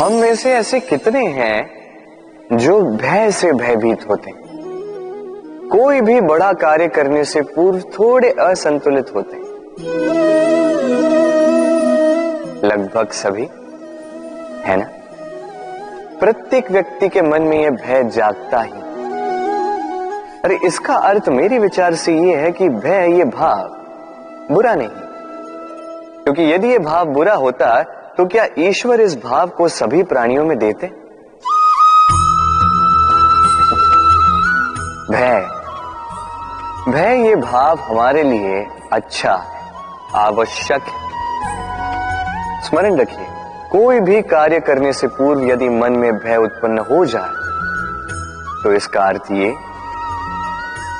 हम में से ऐसे कितने हैं जो भय से भयभीत होते हैं? कोई भी बड़ा कार्य करने से पूर्व थोड़े असंतुलित होते हैं। लगभग सभी, है ना? प्रत्येक व्यक्ति के मन में यह भय जागता ही। अरे, इसका अर्थ मेरे विचार से यह है कि भय, ये भाव बुरा नहीं क्योंकि यदि यह भाव बुरा होता तो क्या ईश्वर इस भाव को सभी प्राणियों में देते? भय। भय ये भाव हमारे लिए अच्छा आवश्यक है। स्मरण रखिए, कोई भी कार्य करने से पूर्व यदि मन में भय उत्पन्न हो जाए तो इसका अर्थ ये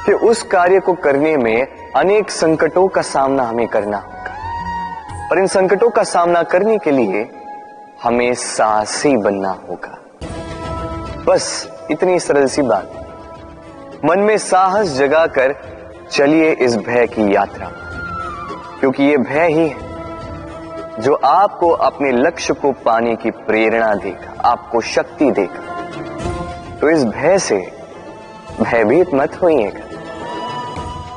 कि उस कार्य को करने में अनेक संकटों का सामना हमें करना होगा। और इन संकटों का सामना करने के लिए हमें साहसी बनना होगा। बस इतनी सरल सी बात। मन में साहस जगाकर चलिए इस भय की यात्रा। क्योंकि ये भय ही है जो आपको अपने लक्ष्य को पाने की प्रेरणा देगा, आपको शक्ति देगा। तो इस भय से भयभीत मत होइएगा।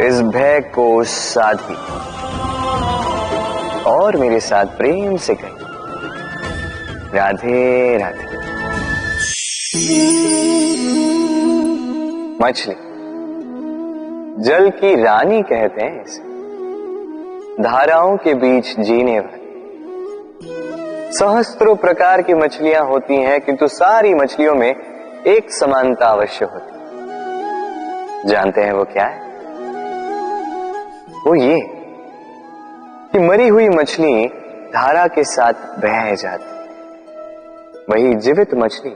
इस भय को साधी और मेरे साथ प्रेम से कही। राधे राधे। मछली। जल की रानी कहते हैं इसे। धाराओं के बीच जीने वाली। सहस्त्रों प्रकार की मछलियाँ होती हैं, किंतु सारी मछलियों में एक समानता अवश्य होती है। जानते हैं वो क्या है? वो ये। कि मरी हुई मछली धारा के साथ बह जाती। वही जीवित मछली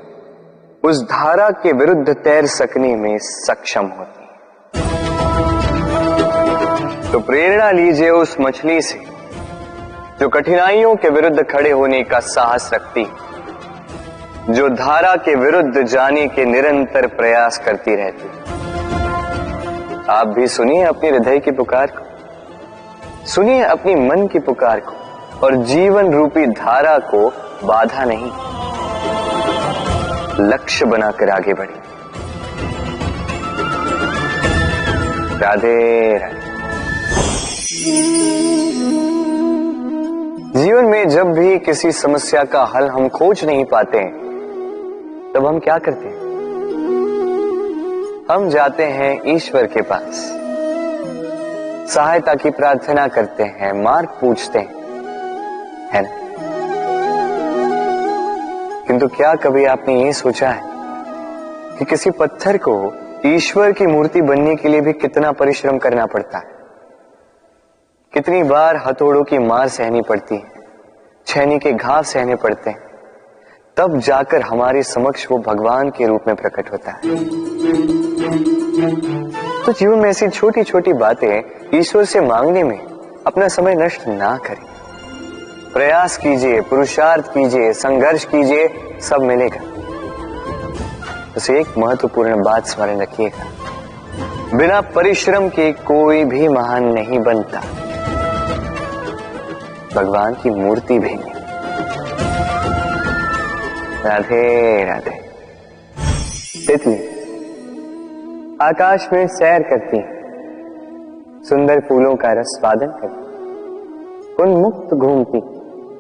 उस धारा के विरुद्ध तैर सकने में सक्षम होती है। तो प्रेरणा लीजिए उस मछली से, जो कठिनाइयों के विरुद्ध खड़े होने का साहस रखती जो धारा के विरुद्ध जाने के निरंतर प्रयास करती रहती आप भी सुनिए अपने हृदय की पुकार को। सुनिए अपनी मन की पुकार को और जीवन रूपी धारा को बाधा नहीं। लक्ष्य बनाकर आगे बढ़े राधे राधे। जीवन में जब भी किसी समस्या का हल हम खोज नहीं पाते हैं, तब हम क्या करते हैं? हम जाते हैं ईश्वर के पास। सहायता की प्रार्थना करते हैं, मार्ग पूछते हैं, है ना? किंतु क्या कभी आपने ये सोचा है कि किसी पत्थर को ईश्वर की मूर्ति बनने के लिए भी कितना परिश्रम करना पड़ता है? कितनी बार हथौड़ों की मार सहनी पड़ती है, छैनी के घाव सहने पड़ते हैं, तब जाकर हमारे समक्ष वो भगवान के रूप में प्रकट होता है। तो जीवन में ऐसी छोटी छोटी बातें ईश्वर से मांगने में अपना समय नष्ट ना करें। प्रयास कीजिए, पुरुषार्थ कीजिए, संघर्ष कीजिए, सब मिलेगा। उसे एक महत्वपूर्ण बात स्मरण रखिएगा। बिना परिश्रम के कोई भी महान नहीं बनता। भगवान की मूर्ति भी नहीं। राधे राधे। तितली आकाश में सैर करती सुंदर फूलों का रस स्वादन करती उन्मुक्त घूमती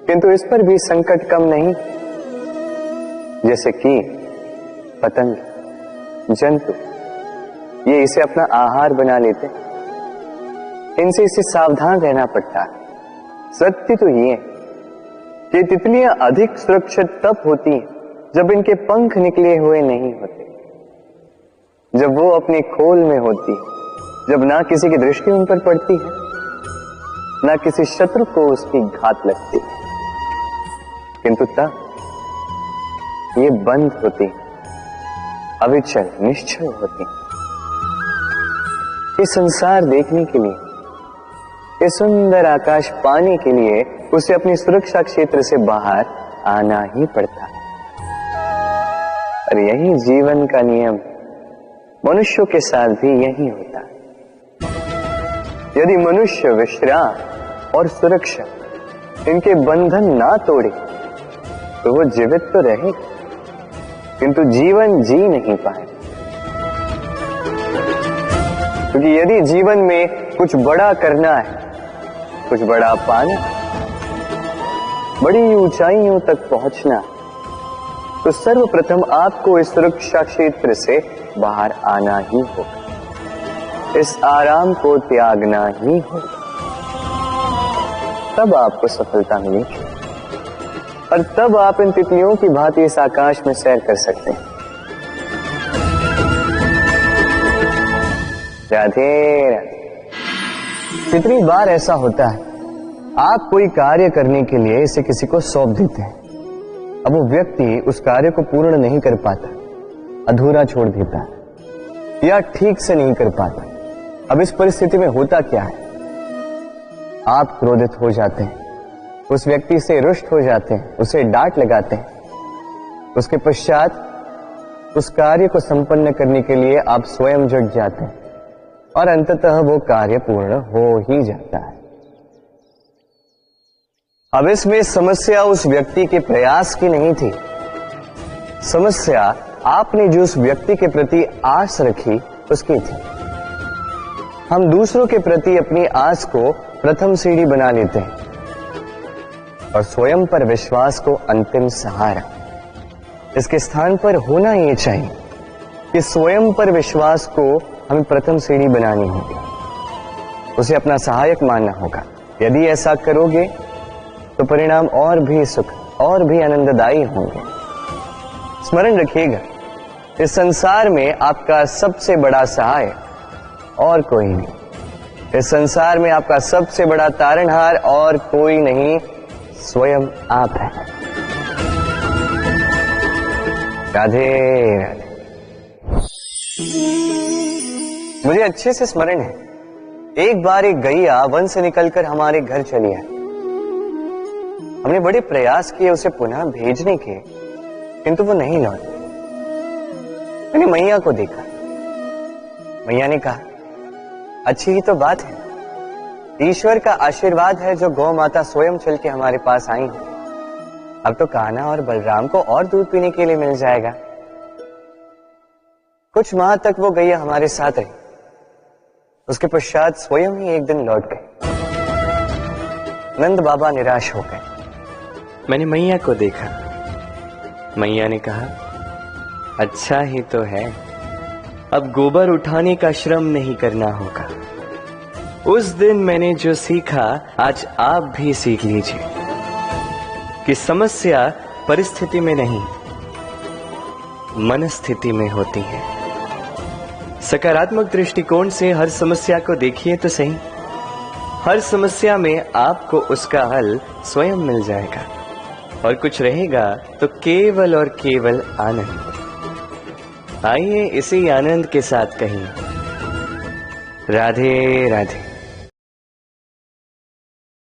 किंतु इस पर भी संकट कम नहीं। जैसे कि पतंग, जंतु, ये इसे अपना आहार बना लेते इनसे इसे सावधान रहना पड़ता है। सत्य तो ये कि तितलियाँ अधिक सुरक्षित तब होती हैं, जब इनके पंख निकले हुए नहीं होते। जब वो अपने खोल में होती जब ना किसी की दृष्टि उन पर पड़ती है, ना किसी शत्रु को उसकी घात लगती किंतु तब ये बंद होती अविचल निश्चय होती ये संसार देखने के लिए, इस सुंदर आकाश पाने के लिए उसे अपनी सुरक्षा क्षेत्र से बाहर आना ही पड़ता और यही जीवन का नियम मनुष्यों के साथ भी यही होता है। यदि मनुष्य विश्राम और सुरक्षा इनके बंधन ना तोड़े तो वो जीवित तो रहे किंतु जीवन जी नहीं पाए क्योंकि तो यदि जीवन में कुछ बड़ा करना है, कुछ बड़ा पाना बड़ी ऊंचाइयों तक पहुँचना तो सर्वप्रथम आपको इस सुरक्षा क्षेत्र से बाहर आना ही होगा। इस आराम को त्यागना ही होगा। तब आपको सफलता मिलेगी। और तब आप इन तितलियों की भांति इस आकाश में सैर कर सकते हैं। राधे कितनी बार ऐसा होता है, आप कोई कार्य करने के लिए इसे किसी को सौंप देते हैं। अब वो व्यक्ति उस कार्य को पूर्ण नहीं कर पाता, अधूरा छोड़ देता है, या ठीक से नहीं कर पाता। अब इस परिस्थिति में होता क्या है? आप क्रोधित हो जाते हैं, उस व्यक्ति से रुष्ट हो जाते हैं, उसे डांट लगाते हैं। उसके पश्चात उस कार्य को संपन्न करने के लिए आप स्वयं जुट जाते हैं, और अंततः वो कार्य पूर्ण हो ही जाता है। अब इसमें समस्या उस व्यक्ति के प्रयास की नहीं थी। समस्या आपने जो उस व्यक्ति के प्रति आस रखी, उसकी थी। हम दूसरों के प्रति अपनी आस को प्रथम सीढ़ी बना लेते हैं और स्वयं पर विश्वास को अंतिम सहारा। इसके स्थान पर होना ये चाहिए कि स्वयं पर विश्वास को हमें प्रथम सीढ़ी बनानी होगी। उसे अपना सहायक मानना होगा। यदि ऐसा करोगे तो परिणाम और भी सुख, और भी आनंददायी होंगे। स्मरण रखिएगा, इस संसार में आपका सबसे बड़ा सहाय और कोई नहीं। इस संसार में आपका सबसे बड़ा तारणहार और कोई नहीं, स्वयं आप है। राधे राधे। मुझे अच्छे से स्मरण है। एक बार एक गैया वन से निकलकर हमारे घर चली आई। हमने बड़े प्रयास किए उसे पुनः भेजने के, किंतु वो नहीं लौटी मैंने मैया को देखा। मैया ने कहा, अच्छी ही तो बात है। ईश्वर का आशीर्वाद है जो गौ माता स्वयं चल के हमारे पास आई है। अब तो कान्हा और बलराम को और दूध पीने के लिए मिल जाएगा। कुछ माह तक वो गैया हमारे साथ रही। उसके पश्चात स्वयं ही एक दिन लौट गए नंद बाबा निराश हो गए। मैंने मैया को देखा। मैया ने कहा अच्छा ही तो है। अब गोबर उठाने का श्रम नहीं करना होगा। उस दिन मैंने जो सीखा, आज आप भी सीख लीजिए कि समस्या परिस्थिति में नहीं, मनस्थिति में होती है। सकारात्मक दृष्टिकोण से हर समस्या को देखिए तो सही। हर समस्या में आपको उसका हल स्वयं मिल जाएगा। और कुछ रहेगा तो केवल और केवल आनंद। आइए इसी आनंद के साथ कहीं, राधे राधे।